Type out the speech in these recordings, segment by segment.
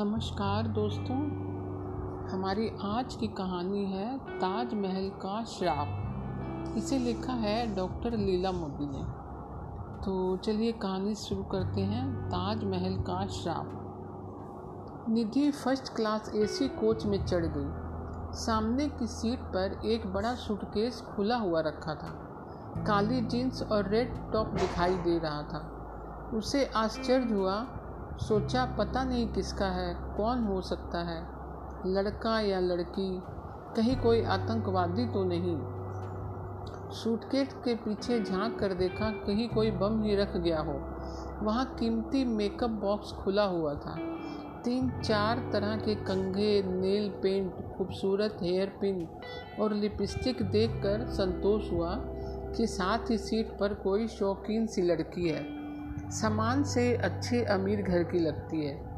नमस्कार दोस्तों। हमारी आज की कहानी है ताजमहल का श्राप। इसे लिखा है डॉक्टर लीला मोदी ने। तो चलिए कहानी शुरू करते हैं ताजमहल का श्राप। Nidhi first class AC coach में चढ़ गई। सामने की सीट पर एक बड़ा सूटकेस खुला हुआ रखा था। काली जीन्स और रेड टॉप दिखाई दे रहा था। उसे आश्चर्य हुआ सोचा पता नहीं किसका है, कौन हो सकता है, लड़का या लड़की, कहीं कोई आतंकवादी तो नहीं। सूटकेट के पीछे झाँक कर देखा कहीं कोई बम ही रख गया हो। वहाँ कीमती मेकअप बॉक्स खुला हुआ था। तीन चार तरह के कंघे, नेल पेंट, खूबसूरत हेयर पिन और लिपस्टिक देखकर संतोष हुआ कि साथ ही सीट पर कोई शौकीन सी लड़की है। सामान से अच्छे अमीर घर की लगती है।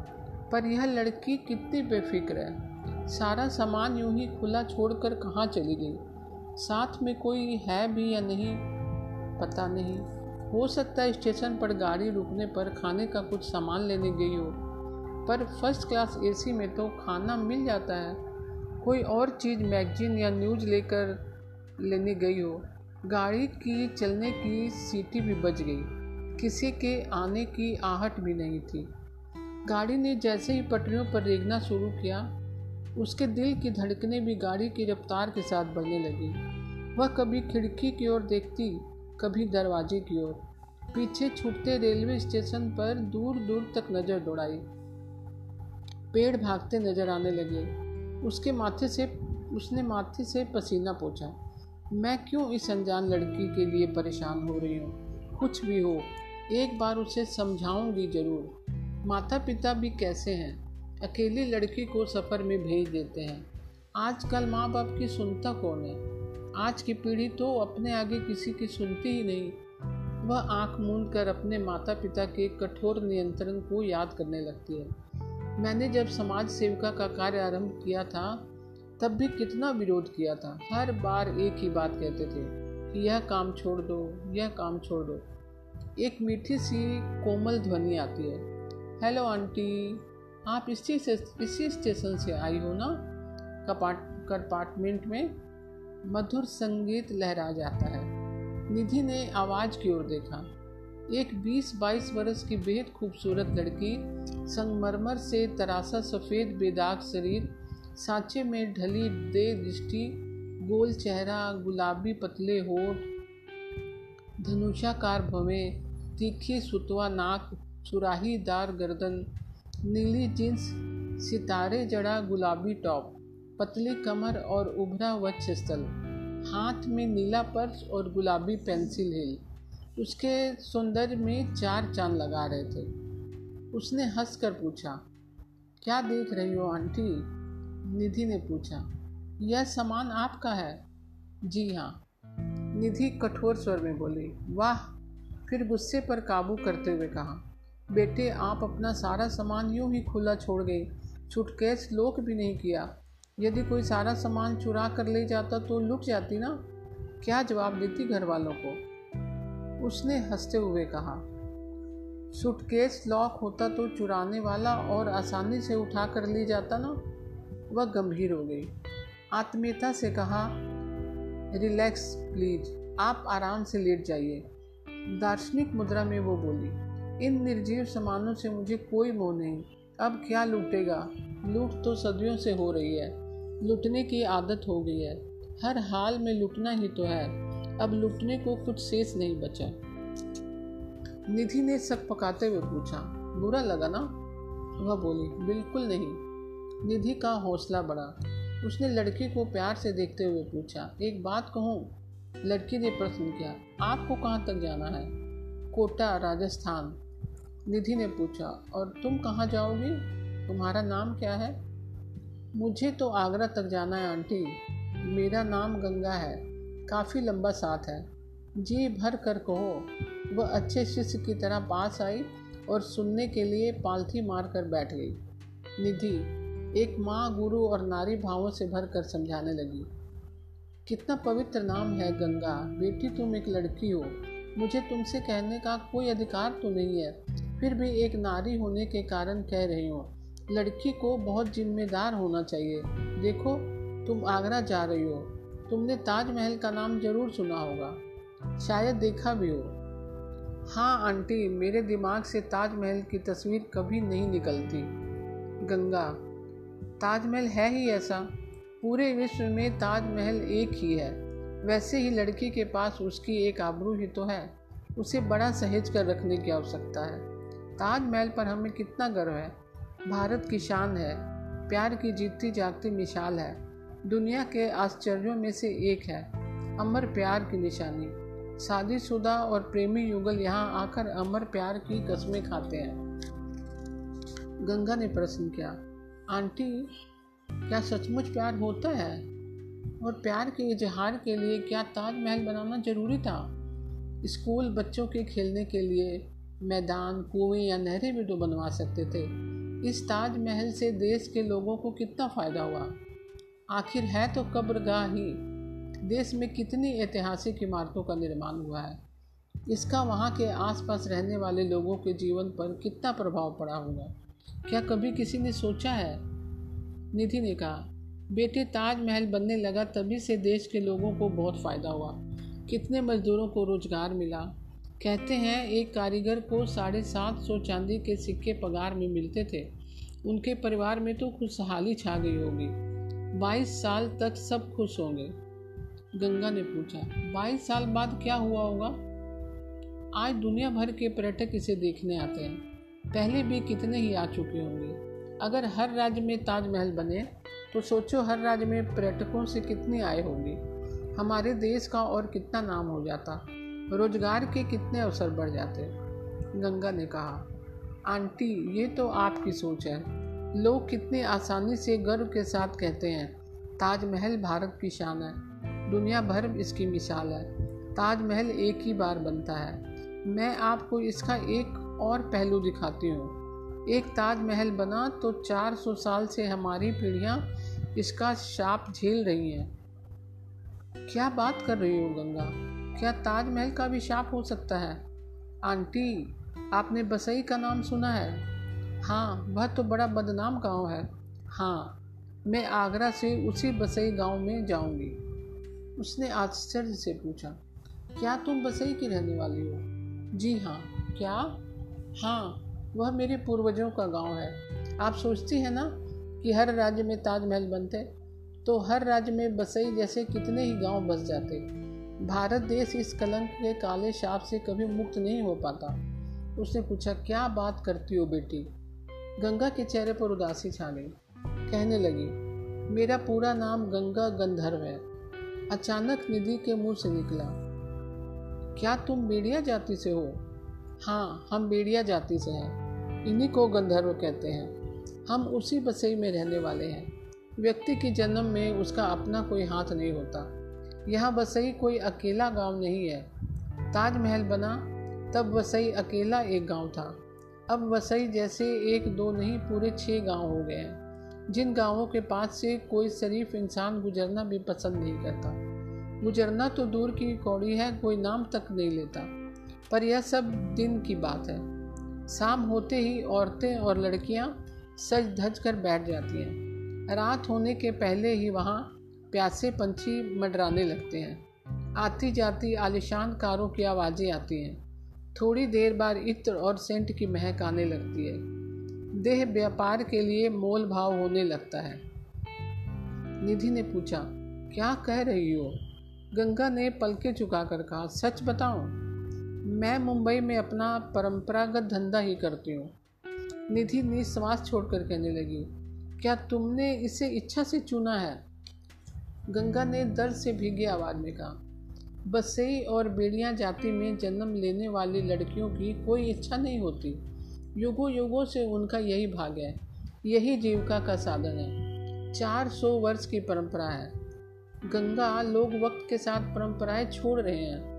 पर यह लड़की कितनी बेफिक्र है। सारा सामान यूँ ही खुला छोड़कर कहाँ चली गई? साथ में कोई है भी या नहीं? पता नहीं। हो सकता है स्टेशन पर गाड़ी रुकने पर खाने का कुछ सामान लेने गई हो। पर फ़र्स्ट क्लास एसी में तो खाना मिल जाता है। कोई और चीज़ मैगजीन या न्यूज़ लेकर लेने गई हो। गाड़ी की चलने की सीटी भी बच गई। किसी के आने की आहट भी नहीं थी। गाड़ी ने जैसे ही पटरियों पर रेगना शुरू किया, उसके दिल की धड़कनें भी गाड़ी की रफ्तार के साथ बढ़ने लगी। वह कभी खिड़की की ओर देखती, कभी दरवाजे की ओर। पीछे छूटते रेलवे स्टेशन पर दूर दूर तक नज़र दौड़ाई। पेड़ भागते नज़र आने लगे। उसके माथे से, उसने माथे से पसीना पोछा। मैं क्यों इस अनजान लड़की के लिए परेशान हो रही हूँ? कुछ भी हो एक बार उसे समझाऊँगी ज़रूर। माता पिता भी कैसे हैं? अकेली लड़की को सफ़र में भेज देते हैं। आजकल माँ बाप की सुनता कौन है? आज की पीढ़ी तो अपने आगे किसी की सुनती ही नहीं। वह आँख मूंद कर अपने माता पिता के कठोर नियंत्रण को याद करने लगती है। मैंने जब समाज सेविका का कार्य आरंभ किया था, तब भी कितना विरोध किया था। हर बार एक ही बात कहते थे कि यह काम छोड़ दो, यह काम छोड़ दो। एक मीठी सी कोमल ध्वनि आती है। हेलो आंटी आप इसी से, इसी स्टेशन से आई हो ना? कपाट कंपार्टमेंट में मधुर संगीत लहरा जाता है। निधि ने आवाज़ की ओर देखा। एक 20-22 वर्ष की बेहद खूबसूरत लड़की, संगमरमर से तरासा सफ़ेद बेदाग शरीर, सांचे में ढली दे दृष्टि, गोल चेहरा, गुलाबी पतले होठ, धनुषाकार भवें तीखी सुतवा नाक सुराहीदार गर्दन, नीली जींस सितारे जड़ा गुलाबी टॉप, पतली कमर और उभरा वक्ष स्थल, हाथ में नीला पर्स और गुलाबी पेंसिल हिल। उसके सौंदर्य में चार चाँद लगा रहे थे। उसने हंसकर पूछा, क्या देख रही हो आंटी? निधि ने पूछा, यह सामान आपका है? जी हाँ। निधि कठोर स्वर में बोली, वाह फिर गुस्से पर काबू करते हुए कहा, बेटे, आप अपना सारा सामान यूँ ही खुला छोड़ गए। छुटकेस लोक भी नहीं किया। यदि कोई सारा सामान चुरा कर ले जाता तो लुट जाती ना? क्या जवाब देती घर वालों को? उसने हँसते हुए कहा सुटकेस लॉक होता तो चुराने वाला और आसानी से उठा कर ले जाता ना? वह गंभीर हो गई। आत्मीयता से कहा, रिलैक्स, प्लीज़। आप आराम से लेट जाइए। दार्शनिक मुद्रा में वो बोली, इन निर्जीव सामानों से मुझे कोई मोह नहीं। अब क्या लूटेगा? लूट तो सदियों से हो रही है। लूटने की आदत हो गई है। हर हाल में लूटना ही तो है। अब लूटने को कुछ शेष नहीं बचा। निधि ने सक पकाते हुए पूछा, बुरा लगा ना? वह बोली, बिल्कुल नहीं। निधि का हौसला बढ़ा। उसने लड़की को प्यार से देखते हुए पूछा, एक बात कहूँ? लड़की ने प्रश्न किया, आपको कहाँ तक जाना है? कोटा, राजस्थान। निधि ने पूछा, और तुम कहाँ जाओगी? तुम्हारा नाम क्या है? मुझे तो आगरा तक जाना है, आंटी। मेरा नाम गंगा है। काफ़ी लंबा साथ है। जी भर कर कहो। वह अच्छे शिष्य की तरह पास आई और सुनने के लिए पालथी मार कर बैठ गई। निधि एक माँ गुरु और नारी भावों से भर कर समझाने लगी। कितना पवित्र नाम है गंगा। बेटी, तुम एक लड़की हो। मुझे तुमसे कहने का कोई अधिकार तो नहीं है। फिर भी एक नारी होने के कारण कह रही हूँ, लड़की को बहुत जिम्मेदार होना चाहिए। देखो, तुम आगरा जा रही हो। तुमने ताजमहल का नाम ज़रूर सुना होगा। शायद देखा भी हो। हाँ आंटी, मेरे दिमाग से ताजमहल की तस्वीर कभी नहीं निकलती। गंगा, ताजमहल है ही ऐसा। पूरे विश्व में ताजमहल एक ही है। वैसे ही लड़की के पास उसकी एक आबरू ही तो है। उसे बड़ा सहेज कर रखने की आवश्यकता है। ताजमहल पर हमें कितना गर्व है। भारत की शान है। प्यार की जीतती जागती मिसाल है। दुनिया के आश्चर्यों में से एक है। अमर प्यार की निशानी। शादीशुदा और प्रेमी युगल यहाँ आकर अमर प्यार की कस्में खाते हैं। गंगा ने प्रश्न किया, आंटी क्या सचमुच प्यार होता है? और प्यार के इजहार के लिए क्या ताजमहल बनाना ज़रूरी था? स्कूल बच्चों के खेलने के लिए मैदान, कुएँ या नहरें भी तो बनवा सकते थे। इस ताजमहल से देश के लोगों को कितना फ़ायदा हुआ? आखिर है तो कब्रगाह ही। देश में कितनी ऐतिहासिक इमारतों का निर्माण हुआ है? इसका वहाँ के आसपास रहने वाले लोगों के जीवन पर कितना प्रभाव पड़ा होगा? क्या कभी किसी ने सोचा है निधि ने कहा, बेटे, ताजमहल बनने लगा तभी से देश के लोगों को बहुत फ़ायदा हुआ। कितने मजदूरों को रोज़गार मिला। कहते हैं, एक कारीगर को साढ़े सात सौ चांदी के सिक्के पगार में मिलते थे। उनके परिवार में तो खुशहाली छा गई होगी। बाईस साल तक सब खुश होंगे। गंगा ने पूछा, बाईस साल बाद क्या हुआ होगा? आज दुनिया भर के पर्यटक इसे देखने आते हैं। पहले भी कितने ही आ चुके होंगे। अगर हर राज्य में ताजमहल बने तो सोचो हर राज्य में पर्यटकों से कितनी आय होगी। हमारे देश का और कितना नाम हो जाता। रोज़गार के कितने अवसर बढ़ जाते। गंगा ने कहा, आंटी, ये तो आपकी सोच है। लोग कितने आसानी से गर्व के साथ कहते हैं, ताजमहल भारत की शान है। दुनिया भर इसकी मिसाल है। ताजमहल एक ही बार बनता है। मैं आपको इसका एक और पहलू दिखाती हूँ। एक ताजमहल बना तो 400 साल से हमारी पीढ़ियाँ इसका शाप झेल रही हैं। क्या बात कर रही हो गंगा? क्या ताजमहल का भी शाप हो सकता है? आंटी, आपने बसई का नाम सुना है? हाँ वह तो बड़ा बदनाम गाँव है। हाँ मैं आगरा से उसी बसई गाँव में जाऊँगी। उसने आश्चर्य से पूछा, क्या तुम बसई की रहने वाली हो? जी हाँ क्या? हाँ वह मेरे पूर्वजों का गाँव है। आप सोचती हैं ना कि हर राज्य में ताजमहल बनते तो हर राज्य में बसई जैसे कितने ही गाँव बस जाते। भारत देश इस कलंक के काले शाप से कभी मुक्त नहीं हो पाता। उसने पूछा, क्या बात करती हो बेटी? गंगा के चेहरे पर उदासी छा गई। कहने लगी, मेरा पूरा नाम गंगा गंधर्व है। अचानक निधि के मुँह से निकला। क्या तुम बेड़िया जाति से हो? हाँ हम बेड़िया जाति से हैं। इन्हीं को गंधर्व कहते हैं। हम उसी बसई में रहने वाले हैं। व्यक्ति के जन्म में उसका अपना कोई हाथ नहीं होता। यहाँ बसई कोई अकेला गाँव नहीं है। ताजमहल बना, तब वसई अकेला एक गाँव था। अब वसई जैसे एक दो नहीं, पूरे छः गाँव हो गए हैं। जिन गाँवों के पास से कोई शरीफ इंसान गुजरना भी पसंद नहीं करता। गुजरना तो दूर की कौड़ी है, कोई नाम तक नहीं लेता। पर यह सब दिन की बात है। शाम होते ही औरतें और लड़कियाँ सज धज कर बैठ जाती हैं रात होने के पहले ही वहाँ प्यासे पंछी मंडराने लगते हैं। आती जाती आलिशान कारों की आवाज़ें आती हैं। थोड़ी देर बाद इत्र और सेंट की महक आने लगती है। देह व्यापार के लिए मोल भाव होने लगता है। निधि ने पूछा, क्या कह रही हो? गंगा ने पलके चुकाकर कहा, सच बताओ मैं मुंबई में अपना परंपरागत धंधा ही करती हूँ। निधि निश्वास छोड़कर कहने लगी, क्या तुमने इसे इच्छा से चुना है? गंगा ने दर्द से भीगे आवाज़ में कहा बसई और बेड़िया जाति में जन्म लेने वाली लड़कियों की कोई इच्छा नहीं होती। युगों युगों से उनका यही भाग है, यही जीविका का साधन है। चार सौ वर्ष की परंपरा है। गंगा लोग वक्त के साथ परंपराएँ छोड़ रहे हैं।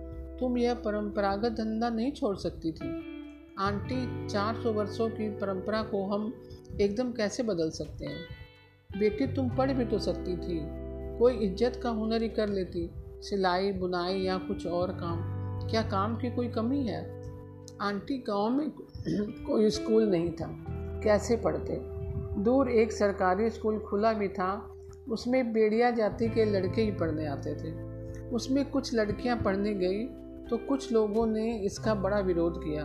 तुम यह परंपरागत धंधा नहीं छोड़ सकती थी। आंटी 400 वर्षों की परंपरा को हम एकदम कैसे बदल सकते हैं? बेटी, तुम पढ़ भी तो सकती थी। कोई इज़्ज़त का हुनर ही कर लेती। सिलाई, बुनाई या कुछ और काम। क्या काम की कोई कमी है? आंटी, गाँव में कोई स्कूल नहीं था। कैसे पढ़ते? दूर एक सरकारी स्कूल खुला भी था। उसमें बेड़िया जाति के लड़के ही पढ़ने आते थे। उसमें कुछ लड़कियाँ पढ़ने गई। तो कुछ लोगों ने इसका बड़ा विरोध किया।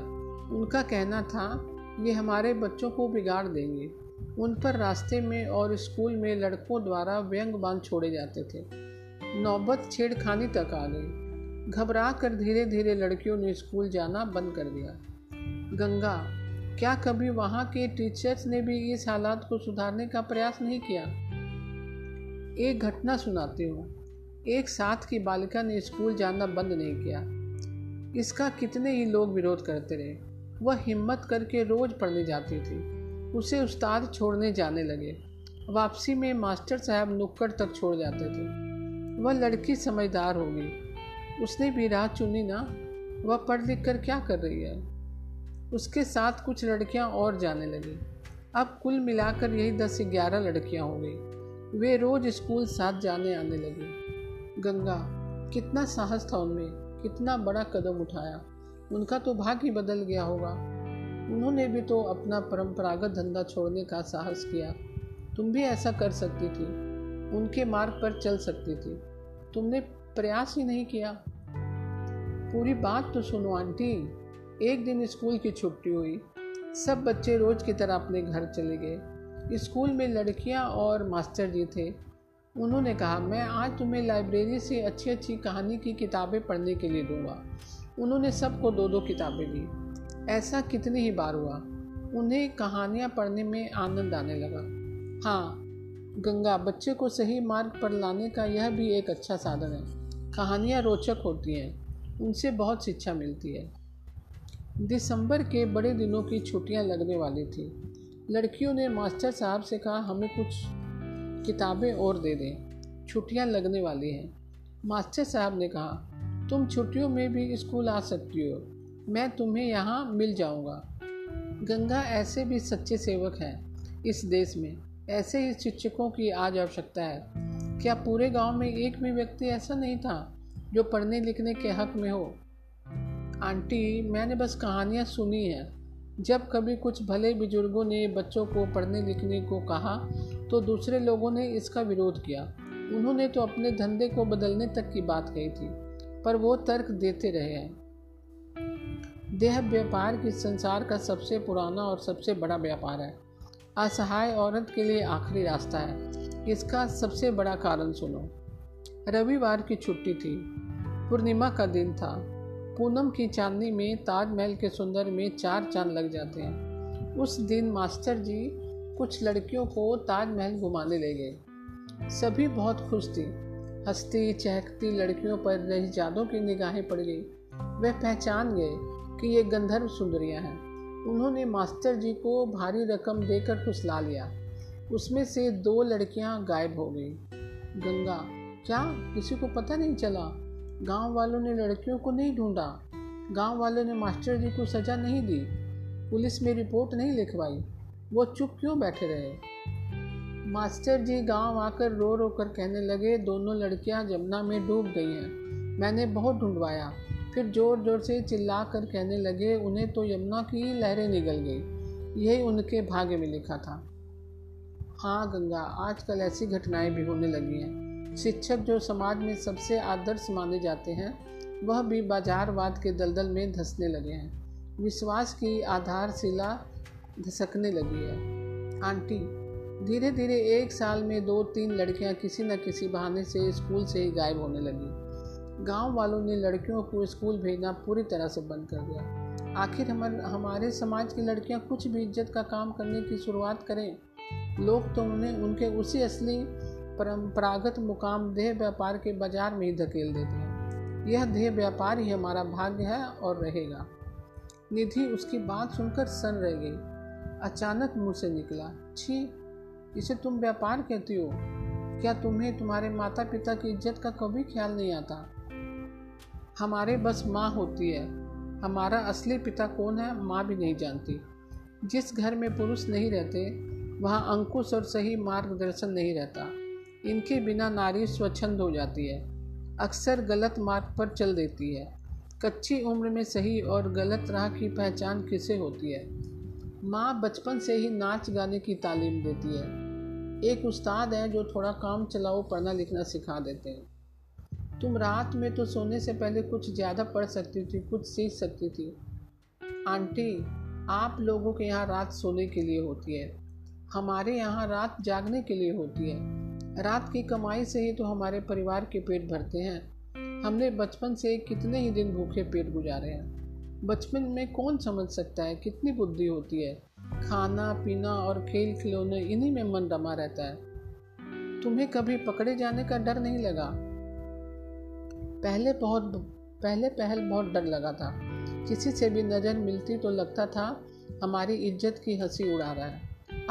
उनका कहना था, ये हमारे बच्चों को बिगाड़ देंगे। उन पर रास्ते में और स्कूल में लड़कों द्वारा व्यंग बाँध छोड़े जाते थे। नौबत छेड़खानी तक आ गई। घबरा कर धीरे धीरे लड़कियों ने स्कूल जाना बंद कर दिया। गंगा, क्या कभी वहाँ के टीचर्स ने भी इस हालात को सुधारने का प्रयास नहीं किया? एक घटना सुनाती हूँ। एक साथ की बालिका ने स्कूल जाना बंद नहीं किया। इसका कितने ही लोग विरोध करते रहे। वह हिम्मत करके रोज पढ़ने जाती थी। उसे उस्ताद छोड़ने जाने लगे। वापसी में मास्टर साहब नुक्कड़ तक छोड़ जाते थे। वह लड़की समझदार होगी उसने भी राह चुनी ना। वह पढ़ लिख कर क्या कर रही है? उसके साथ कुछ लड़कियाँ और जाने लगी। अब कुल मिलाकर यही दस ग्यारह लड़कियाँ हो गई। वे रोज स्कूल साथ जाने आने लगी। गंगा, कितना साहस था उनमें। कितना बड़ा कदम उठाया। उनका तो भाग ही बदल गया होगा। उन्होंने भी तो अपना परंपरागत धंधा छोड़ने का साहस किया। तुम भी ऐसा कर सकती थी। उनके मार्ग पर चल सकती थी। तुमने प्रयास ही नहीं किया। पूरी बात तो सुनो, आंटी। एक दिन स्कूल की छुट्टी हुई। सब बच्चे रोज की तरह अपने घर चले गए। स्कूल में लड़कियाँ और मास्टर जी थे। उन्होंने कहा, मैं आज तुम्हें लाइब्रेरी से अच्छी अच्छी कहानी की किताबें पढ़ने के लिए दूँगा। उन्होंने सबको दो दो किताबें दी। ऐसा कितनी ही बार हुआ, उन्हें कहानियाँ पढ़ने में आनंद आने लगा। हाँ गंगा, बच्चे को सही मार्ग पर लाने का यह भी एक अच्छा साधन है। कहानियाँ रोचक होती हैं, उनसे बहुत शिक्षा मिलती है। दिसंबर के बड़े दिनों की छुट्टियाँ लगने वाली थी। लड़कियों ने मास्टर साहब से कहा, हमें कुछ किताबें और दे दें। छुट्टियाँ लगने वाली हैं। मास्टर साहब ने कहा, तुम छुट्टियों में भी स्कूल आ सकती हो। मैं तुम्हें यहाँ मिल जाऊँगा। गंगा ऐसे भी सच्चे सेवक हैं इस देश में। ऐसे ही शिक्षकों की आज आवश्यकता है। क्या पूरे गाँव में एक भी व्यक्ति ऐसा नहीं था जो पढ़ने लिखने के हक में हो? आंटी, मैंने बस कहानियाँ सुनी हैं। जब कभी कुछ भले बुज़ुर्गों ने बच्चों को पढ़ने लिखने को कहा तो दूसरे लोगों ने इसका विरोध किया। उन्होंने तो अपने धंधे को बदलने तक की बात कही थी, पर वो तर्क देते रहे हैं। देह व्यापार की संसार का सबसे पुराना और सबसे बड़ा व्यापार है। असहाय औरत के लिए आखिरी रास्ता है। इसका सबसे बड़ा कारण सुनो। रविवार की छुट्टी थी। पूर्णिमा का दिन था। पूनम की चांदनी में ताजमहल के सुंदर में चार चाँद लग जाते हैं। उस दिन मास्टर जी कुछ लड़कियों को ताजमहल घुमाने ले गए। सभी बहुत खुश थी। हंसती, चहकती लड़कियों पर रहीजादों की निगाहें पड़ गई। वे पहचान गए कि ये गंधर्व सुंदरियाँ हैं। उन्होंने मास्टर जी को भारी रकम देकर फुसला लिया। उसमें से दो लड़कियाँ गायब हो गई। गंगा, क्या किसी को पता नहीं चला? गाँव वालों ने लड़कियों को नहीं ढूंढा। गाँव वालों ने मास्टर जी को सज़ा नहीं दी। पुलिस में रिपोर्ट नहीं लिखवाई। वो चुप क्यों बैठे रहे? मास्टर जी गाँव आकर रो रो कर कहने लगे, दोनों लड़कियाँ जमुना में डूब गई हैं। मैंने बहुत ढूंढवाया फिर ज़ोर ज़ोर से चिल्ला कर कहने लगे, उन्हें तो यमुना की लहरें निकल गई। यही उनके भाग्य में लिखा था। हाँ गंगा, आजकल ऐसी घटनाएँ भी होने लगी हैं। शिक्षक जो समाज में सबसे आदर्श माने जाते हैं, वह भी बाजारवाद के दलदल में धंसने लगे हैं। विश्वास की आधारशिला धसकने लगी है। आंटी धीरे धीरे एक साल में दो तीन लड़कियाँ किसी न किसी बहाने से स्कूल से ही गायब होने लगी। गाँव वालों ने लड़कियों को स्कूल भेजना पूरी तरह से बंद कर दिया। आखिर हमारे हमारे समाज की लड़कियाँ कुछ भी इज़्ज़त का काम करने की शुरुआत करें। लोग तो उन्हें, उनके उसी असली परंपरागत मुकाम देह व्यापार के बाज़ार में ही धकेल देते हैं। यह देह व्यापार ही हमारा भाग्य है और रहेगा। निधि उसकी बात सुनकर सन रह गई। अचानक मुँह से निकला। छी, इसे तुम व्यापार कहती हो? क्या तुम्हें तुम्हारे माता पिता की इज़्ज़त का कभी ख्याल नहीं आता? हमारे बस माँ होती है। हमारा असली पिता कौन है, माँ भी नहीं जानती। जिस घर में पुरुष नहीं रहते, वहाँ अंकुश और सही मार्गदर्शन नहीं रहता। इनके बिना नारी स्वच्छंद हो जाती है। अक्सर गलत मार्ग पर चल देती है। कच्ची उम्र में सही और गलत राह की पहचान किसे होती है? माँ बचपन से ही नाच गाने की तालीम देती है। एक उस्ताद है जो थोड़ा काम चलाओ, पढ़ना लिखना सिखा देते हैं। तुम रात में तो सोने से पहले कुछ ज़्यादा पढ़ सकती थी, कुछ सीख सकती थी। आंटी, आप लोगों के यहाँ रात सोने के लिए होती है। हमारे यहाँ रात जागने के लिए होती है। रात की कमाई से ही तो हमारे परिवार के पेट भरते हैं। हमने बचपन से कितने ही दिन भूखे पेट गुजारे हैं। बचपन में कौन समझ सकता है कितनी बुद्धि होती है? खाना, पीना और खेल खिलौने इन्हीं में मन रमा रहता है। तुम्हें कभी पकड़े जाने का डर नहीं लगा? पहले बहुत, पहले पहल बहुत डर लगा था। किसी से भी नज़र मिलती तो लगता था, हमारी इज़्ज़त की हँसी उड़ा रहा है।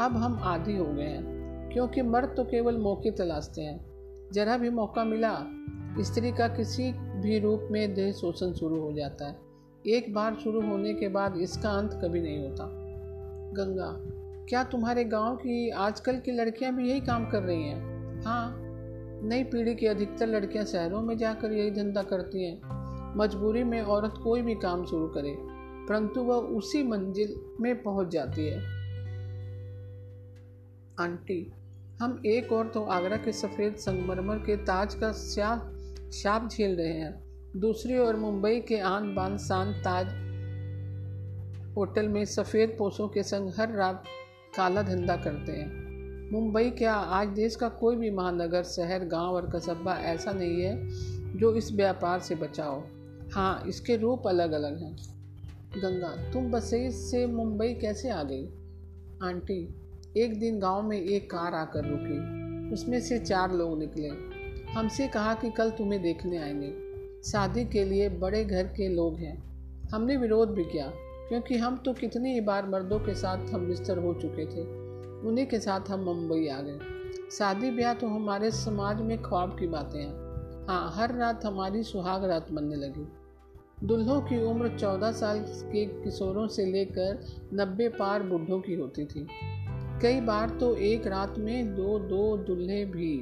अब हम आदि हो गए हैं, क्योंकि मर्द तो केवल मौके तलाशते हैं। जरा भी मौका मिला, स्त्री का किसी भी रूप में देह शोषण शुरू हो जाता है। एक बार शुरू होने के बाद इसका अंत कभी नहीं होता। गंगा, क्या तुम्हारे गाँव की आजकल की लड़कियाँ भी यही काम कर रही हैं? हाँ नई पीढ़ी की अधिकतर लड़कियाँ शहरों में जाकर यही धंधा करती हैं। मजबूरी में औरत कोई भी काम शुरू करे, परंतु वह उसी मंजिल में पहुँच जाती है। आंटी, हम एक और तो आगरा के सफ़ेद संगमरमर के ताज का श्या शाप झेल रहे हैं। दूसरी ओर मुंबई के आन बान शान ताज होटल में सफ़ेद पोषों के संग हर रात काला धंधा करते हैं। मुंबई क्या आज देश का कोई भी महानगर, शहर, गाँव और कस्बा ऐसा नहीं है जो इस व्यापार से बचाओ हाँ। इसके रूप अलग अलग हैं। गंगा, तुम बसई से मुंबई कैसे आ गई? आंटी, एक दिन गाँव में एक कार आकर रुकी। उसमें से चार लोग निकले। हमसे कहा कि कल तुम्हें देखने आएँगे। शादी के लिए बड़े घर के लोग हैं। हमने विरोध भी किया, क्योंकि हम तो कितनी ही बार मर्दों के साथ हम बिस्तर हो चुके थे, उन्हीं के साथ हम मुंबई आ गए। शादी ब्याह तो हमारे समाज में ख्वाब की बातें हैं। हाँ हर रात हमारी सुहाग रात बनने लगी। दुल्हों की उम्र चौदह साल के किशोरों से लेकर नब्बे पार बुढ़ों की होती थी। कई बार तो एक रात में दो दो दुल्हे भी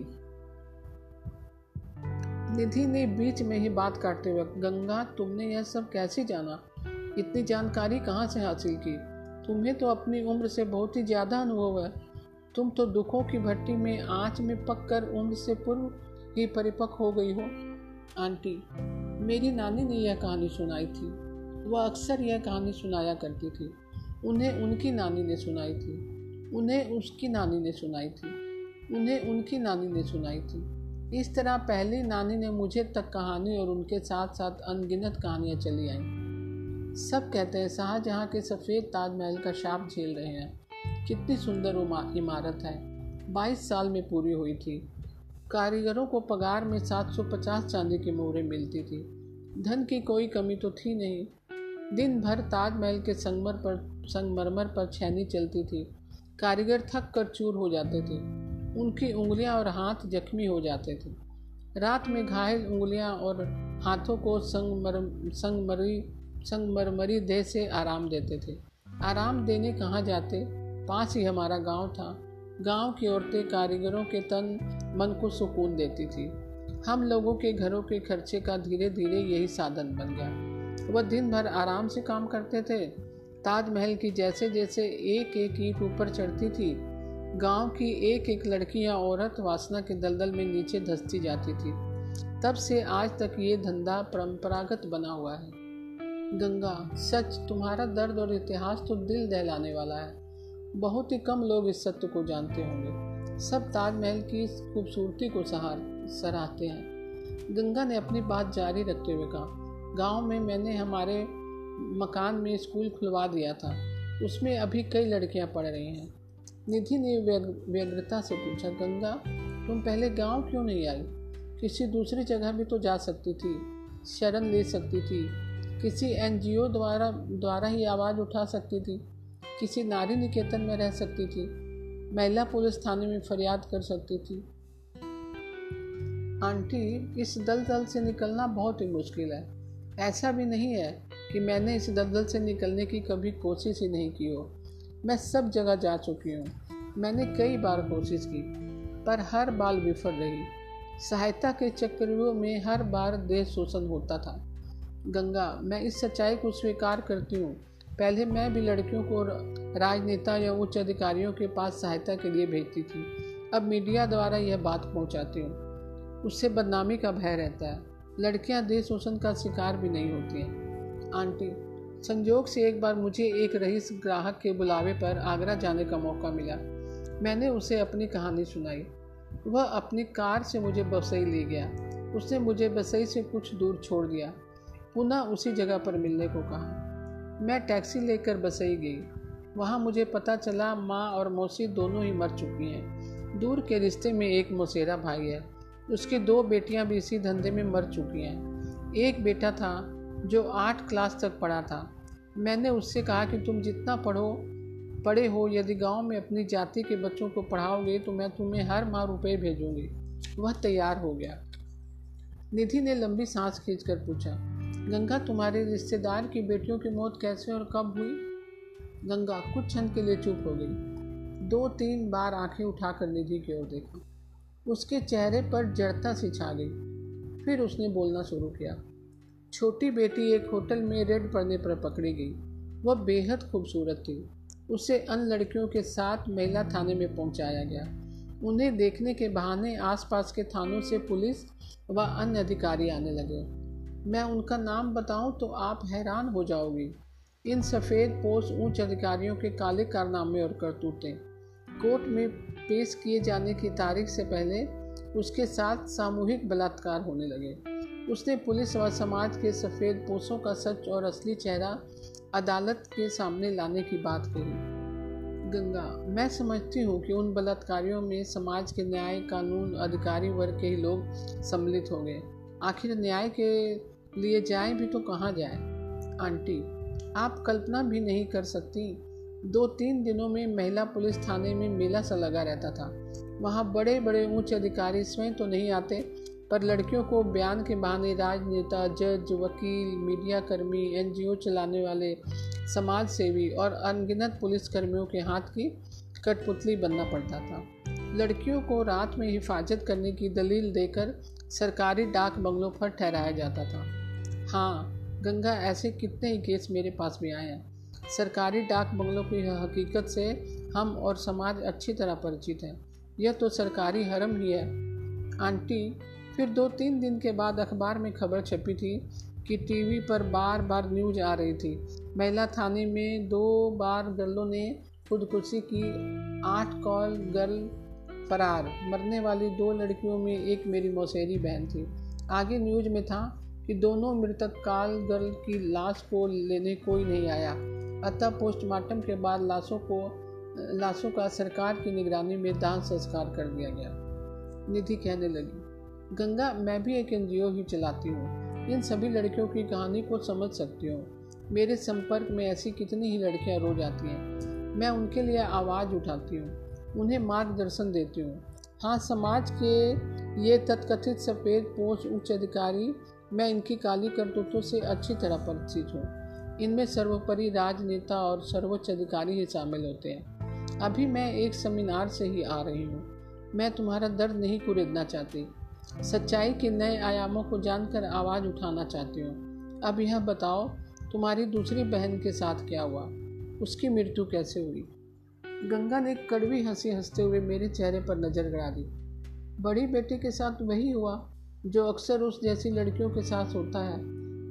निधि ने बीच में ही बात काटते हुए गंगा, तुमने यह सब कैसे जाना? इतनी जानकारी कहाँ से हासिल की? तुम्हें तो अपनी उम्र से बहुत ही ज़्यादा अनुभव है। तुम तो दुखों की भट्टी में, आँच में पक कर उम्र से पूर्व ही परिपक्व हो गई हो। आंटी, मेरी नानी ने यह कहानी सुनाई थी। वह अक्सर यह कहानी सुनाया करती थी। उन्हें उनकी नानी ने सुनाई थी। उन्हें उसकी नानी ने सुनाई थी। उन्हें उनकी नानी ने सुनाई थी। इस तरह पहली नानी ने मुझे तक कहानी और उनके साथ साथ अनगिनत कहानियाँ चली आईं। सब कहते हैं, शाहजहाँ के सफ़ेद ताजमहल का शाप झेल रहे हैं। कितनी सुंदर इमारत है। 22 साल में पूरी हुई थी। कारीगरों को पगार में 750 चांदी की मोहरें मिलती थी। धन की कोई कमी तो थी नहीं। दिन भर ताजमहल के संगमर पर संगमरमर पर छैनी चलती थी। कारीगर थक कर चूर हो जाते थे। उनकी उंगलियाँ और हाथ जख्मी हो जाते थे। रात में घायल उंगलियाँ और हाथों को संगमर, संगमरी, संगमरमरी देह से आराम देते थे। आराम देने कहाँ जाते? पास ही हमारा गाँव था। गाँव की औरतें कारीगरों के तन, मन को सुकून देती थी। हम लोगों के घरों के खर्चे का धीरे धीरे यही साधन बन गया। वह दिन भर आराम से काम करते थे। ताजमहल की जैसे जैसे एक एक ईट ऊपर चढ़ती थी गाँव की एक एक लड़की या औरत वासना के दलदल में नीचे धसती जाती थी। तब से आज तक ये धंधा परंपरागत बना हुआ है। गंगा, सच, तुम्हारा दर्द और इतिहास तो दिल दहलाने वाला है। बहुत ही कम लोग इस सत्य को जानते होंगे। सब ताजमहल की खूबसूरती को सहार, सराहते हैं। गंगा ने अपनी बात जारी रखते हुए कहा, गाँव में मैंने हमारे मकान में स्कूल खुलवा दिया था। उसमें अभी कई लड़कियाँ पढ़ रही हैं। निधि ने व्यग्रता से पूछा, गंगा, तुम पहले गाँव क्यों नहीं आई? किसी दूसरी जगह भी तो जा सकती थी, शरण ले सकती थी। किसी एनजीओ द्वारा द्वारा ही आवाज़ उठा सकती थी। किसी नारी निकेतन में रह सकती थी। महिला पुलिस थाने में फरियाद कर सकती थी। आंटी, इस दलदल से निकलना बहुत ही मुश्किल है। ऐसा भी नहीं है कि मैंने इस दलदल से निकलने की कभी कोशिश ही नहीं की हो। मैं सब जगह जा चुकी हूँ। मैंने कई बार कोशिश की, पर हर बार विफल रही। सहायता के चक्रव्यूह में हर बार देश शोषण होता था। गंगा, मैं इस सच्चाई को स्वीकार करती हूँ। पहले मैं भी लड़कियों को राजनेता या उच्च अधिकारियों के पास सहायता के लिए भेजती थी। अब मीडिया द्वारा यह बात पहुँचाती हूँ। उससे बदनामी का भय रहता है। लड़कियाँ देश शोषण का शिकार भी नहीं होती हैं। आंटी संयोग से एक बार मुझे एक रईस ग्राहक के बुलावे पर आगरा जाने का मौका मिला। मैंने उसे अपनी कहानी सुनाई। वह अपनी कार से मुझे बसई ले गया। उसने मुझे बसई से कुछ दूर छोड़ दिया। पुनः उसी जगह पर मिलने को कहा। मैं टैक्सी लेकर बसई गई। वहाँ मुझे पता चला, माँ और मौसी दोनों ही मर चुकी हैं। दूर के रिश्ते में एक मौसेरा भाई है। उसकी दो बेटियाँ भी इसी धंधे में मर चुकी हैं। एक बेटा था जो आठ क्लास तक पढ़ा था। मैंने उससे कहा कि तुम जितना पढ़ो, पढ़े हो, यदि गाँव में अपनी जाति के बच्चों को पढ़ाओगे तो मैं तुम्हें हर माह रुपए भेजूँगी। वह तैयार हो गया। निधि ने लंबी सांस खींचकर पूछा, गंगा, तुम्हारे रिश्तेदार की बेटियों की मौत कैसे और कब हुई? गंगा कुछ क्षण के लिए चुप हो गई। दो तीन बार आँखें उठाकर निधि की ओर देखा। उसके चेहरे पर जड़ता सी छा गई। फिर उसने बोलना शुरू किया छोटी बेटी एक होटल में रेड पड़ने पर पकड़ी गई। वह बेहद खूबसूरत थी। उसे अन्य लड़कियों के साथ महिला थाने में पहुँचाया गया। उन्हें देखने के बहाने आसपास के थानों से पुलिस व अन्य अधिकारी आने लगे। मैं उनका नाम बताऊँ तो आप हैरान हो जाओगी। इन सफ़ेद पोस्ट ऊंच अधिकारियों के काले कारनामे और करतूतें। कोर्ट में पेश किए जाने की तारीख से पहले उसके साथ सामूहिक बलात्कार होने लगे। उसने पुलिस व समाज के सफ़ेद पोषों का सच और असली चेहरा अदालत के सामने लाने की बात कही। गंगा, मैं समझती हूँ कि उन बलात्कारियों में समाज के न्याय, कानून, अधिकारी वर्ग के ही लोग सम्मिलित हो गए आखिर न्याय के लिए जाए भी तो कहाँ जाए? आंटी, आप कल्पना भी नहीं कर सकती। दो तीन दिनों में महिला पुलिस थाने में मेला सा लगा रहता था। वहाँ बड़े बड़े ऊँचे अधिकारी स्वयं तो नहीं आते पर लड़कियों को बयान के बहाने राजनेता, जज, वकील मीडिया कर्मी एनजीओ चलाने वाले समाज सेवी और अनगिनत पुलिस कर्मियों के हाथ की कठपुतली बनना पड़ता था। लड़कियों को रात में हिफाजत करने की दलील देकर सरकारी डाक बंगलों पर ठहराया जाता था। हाँ गंगा ऐसे कितने ही केस मेरे पास भी आए हैं। सरकारी डाक बंगलों की हकीकत से हम और समाज अच्छी तरह परिचित हैं। यह तो सरकारी हरम ही है। आंटी फिर दो तीन दिन के बाद अखबार में खबर छपी थी कि टीवी पर बार बार न्यूज़ आ रही थी। महिला थाने में दो बार गर्लों ने खुदकुशी की। आठ कॉल गर्ल फरार, मरने वाली दो लड़कियों में एक मेरी मौसेरी बहन थी। आगे न्यूज़ में था कि दोनों मृतक काल गर्ल की लाश को लेने कोई नहीं आया। अतः पोस्टमार्टम के बाद लाशों को, लाशों का सरकार की निगरानी में दान संस्कार कर दिया गया। निधि कहने लगी। गंगा, मैं भी एक एनजीओ ही चलाती हूँ। इन सभी लड़कियों की कहानी को समझ सकती हूँ। मेरे संपर्क में ऐसी कितनी ही लड़कियाँ रोज आती हैं। मैं उनके लिए आवाज़ उठाती हूँ, उन्हें मार्गदर्शन देती हूँ। हाँ समाज के ये तथकथित सफ़ेद पोष उच्च अधिकारी, मैं इनकी काली करतूतों से अच्छी तरह परिचित हूँ। इनमें सर्वोपरि राजनेता और सर्वोच्च अधिकारी ही शामिल होते हैं। अभी मैं एक सेमिनार से ही आ रही हूँ। मैं तुम्हारा दर्द नहीं कुरेदना चाहती। सच्चाई के नए आयामों को जानकर आवाज़ उठाना चाहती हूँ। अब यह बताओ, तुम्हारी दूसरी बहन के साथ क्या हुआ? उसकी मृत्यु कैसे हुई? गंगा ने कड़वी हँसी हँसते हुए मेरे चेहरे पर नज़र गड़ा दी। बड़ी बेटी के साथ वही हुआ, जो अक्सर उस जैसी लड़कियों के साथ होता है।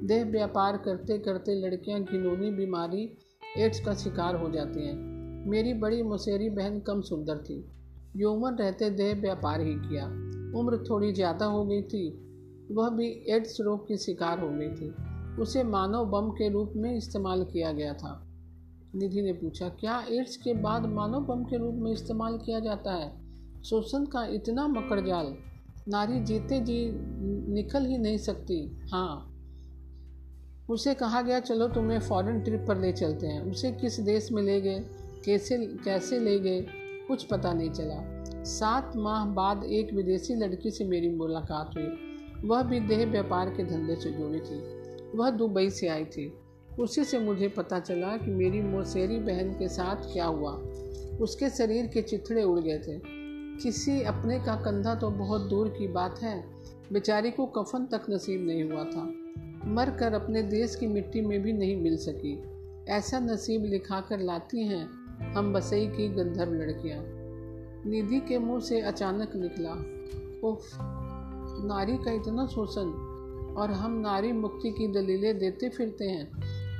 देह व्यापार करते करते लड़कियाँ घिनौनी बीमारी, एड्स का शिकार हो जाती हैं। मेरी बड़ी मुसेरी बहन कम सुंदर थी। यौवन रहते देह व्यापार ही किया। उम्र थोड़ी ज़्यादा हो गई थी, वह भी एड्स रोग की शिकार हो गई थी। उसे मानव बम के रूप में इस्तेमाल किया गया था। निधि ने पूछा, क्या एड्स के बाद मानव बम के रूप में इस्तेमाल किया जाता है? शोषण का इतना मकर जाल, नारी जीते जी निकल ही नहीं सकती। हाँ। उसे कहा गया, चलो तुम्हें फॉरेन ट्रिप पर ले चलते हैं। उसे किस देश में ले गए? कैसे कैसे ले गए? कुछ पता नहीं चला। सात माह बाद एक विदेशी लड़की से मेरी मुलाकात हुई। वह भी देह व्यापार के धंधे से जुड़ी थी। वह दुबई से आई थी। उसी से मुझे पता चला कि मेरी मोसेरी बहन के साथ क्या हुआ। उसके शरीर के चिथड़े उड़ गए थे। किसी अपने का कंधा तो बहुत दूर की बात है। बेचारी को कफन तक नसीब नहीं हुआ था। मर कर अपने देश की मिट्टी में भी नहीं मिल सकी। ऐसा नसीब लिखा कर लाती हैं हम बसई की गंधर्व लड़कियाँ। निधि के मुँह से अचानक निकला। उफ, नारी का इतना शोषण और हम नारी मुक्ति की दलीलें देते फिरते हैं।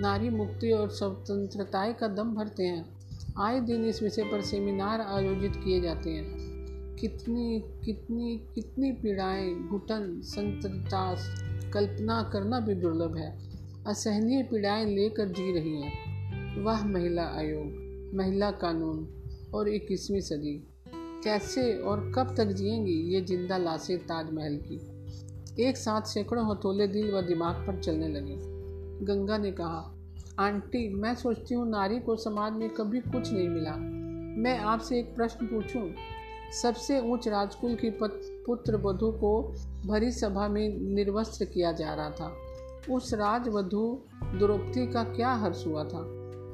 नारी मुक्ति और स्वतंत्रताएँ का दम भरते हैं। आए दिन इस विषय पर सेमिनार आयोजित किए जाते हैं। कितनी कितनी कितनी पीड़ाएँ, घुटन संतरतास कल्पना करना भी दुर्लभ है। असहनीय पीड़ाएँ लेकर जी रही हैं। वह महिला आयोग, महिला कानून और इक्कीसवीं सदी। कैसे और कब तक जिएँगी ये ज़िंदा लाशें ताजमहल की। एक साथ सैकड़ों हथोले दिल व दिमाग पर चलने लगे। गंगा ने कहा, आंटी, मैं सोचती हूँ नारी को समाज में कभी कुछ नहीं मिला। मैं आपसे एक प्रश्न पूछूँ? सबसे ऊंच राजकुल की पुत्र वधु को भरी सभा में निर्वस्त्र किया जा रहा था। उस राजवधु द्रौपदी का क्या हर्ष हुआ था?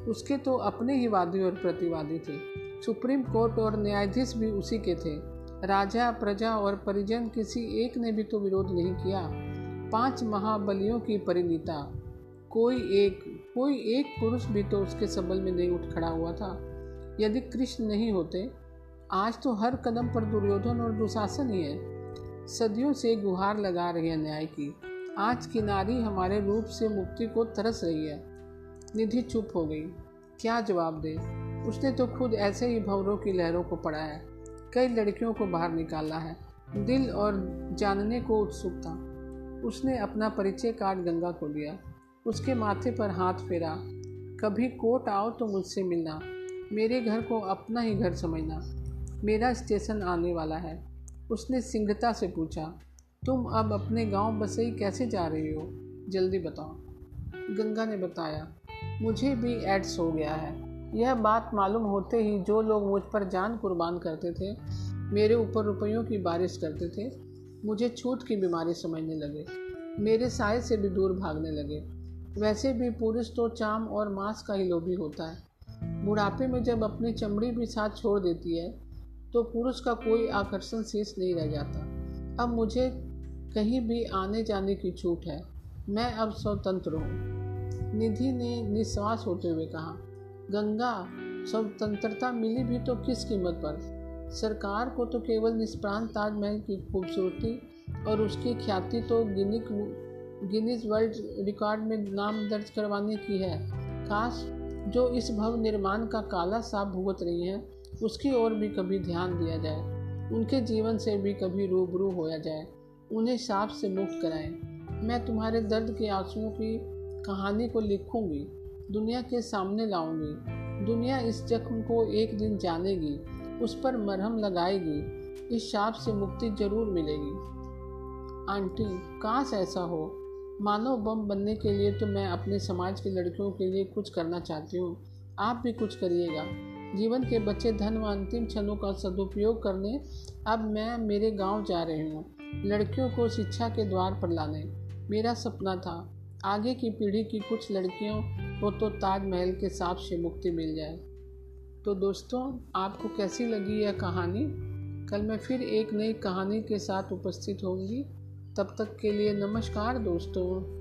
उसके तो अपने ही वादी और प्रतिवादी थे। सुप्रीम कोर्ट और न्यायाधीश भी उसी के थे। राजा, प्रजा और परिजन किसी एक ने भी तो विरोध नहीं किया। पाँच महाबलियों की परिणीता। कोई एक कोई एक पुरुष भी तो उसके सबल में नहीं उठ खड़ा हुआ था। यदि कृष्ण नहीं होते, आज तो हर कदम पर दुर्योधन और दुशासन ही है। सदियों से गुहार लगा रही है न्याय की। आज की नारी हमारे रूप से मुक्ति को तरस रही है। निधि चुप हो गई। क्या जवाब दे? उसने तो खुद ऐसे ही भवरों की लहरों को पढ़ा है। कई लड़कियों को बाहर निकाला है। दिल और जानने को उत्सुक था। उसने अपना परिचय कार्ड गंगा को दिया। उसके माथे पर हाथ फेरा। कभी कोर्ट आओ तो मुझसे मिलना। मेरे घर को अपना ही घर समझना। मेरा स्टेशन आने वाला है। उसने सिंगता से पूछा, तुम अब अपने गाँव बसई कैसे जा रही हो? जल्दी बताओ। गंगा ने बताया, मुझे भी एड्स हो गया है। यह बात मालूम होते ही जो लोग मुझ पर जान कुर्बान करते थे, मेरे ऊपर रुपयों की बारिश करते थे, मुझे छूट की बीमारी समझने लगे। मेरे साय से भी दूर भागने लगे। वैसे भी पुरुष तो चाम और मांस का ही लोभी होता है। बुढ़ापे में जब अपनी चमड़ी भी साथ छोड़ देती है तो पुरुष का कोई आकर्षण शेष नहीं रह जाता। अब मुझे कहीं भी आने जाने की छूट है। मैं अब स्वतंत्र हूँ। निधि ने निश्वास होते हुए कहा गंगा, स्वतंत्रता मिली भी तो किस कीमत पर? सरकार को तो केवल निष्प्राण ताजमहल की खूबसूरती और उसकी ख्याति तो गिनिक गिनीज वर्ल्ड रिकॉर्ड में नाम दर्ज करवाने की है। काश जो इस भव निर्माण का काला साफ़ भुगत रही हैं, उसकी ओर भी कभी ध्यान दिया जाए। उनके जीवन से भी कभी रूबरू होया जाए। उन्हें साफ़ से मुक्त कराएँ। मैं तुम्हारे दर्द के आंसुओं की कहानी को लिखूँगी। दुनिया के सामने लाऊँगी। दुनिया इस जख्म को एक दिन जानेगी, उस पर मरहम लगाएगी, इस शाप से मुक्ति ज़रूर मिलेगी। आंटी, काश ऐसा हो। मानव बम बनने के लिए तो मैं अपने समाज की लड़कियों के लिए कुछ करना चाहती हूँ। आप भी कुछ करिएगा। जीवन के बच्चे धन व अंतिम क्षणों का सदुपयोग करने, अब मैं मेरे गाँव जा रही हूँ। लड़कियों को शिक्षा के द्वार पर लाने। मेरा सपना था। आगे की पीढ़ी की कुछ लड़कियों को तो ताजमहल के साथ से मुक्ति मिल जाए। तो दोस्तों, आपको कैसी लगी यह कहानी? कल मैं फिर एक नई कहानी के साथ उपस्थित होंगी। तब तक के लिए नमस्कार दोस्तों।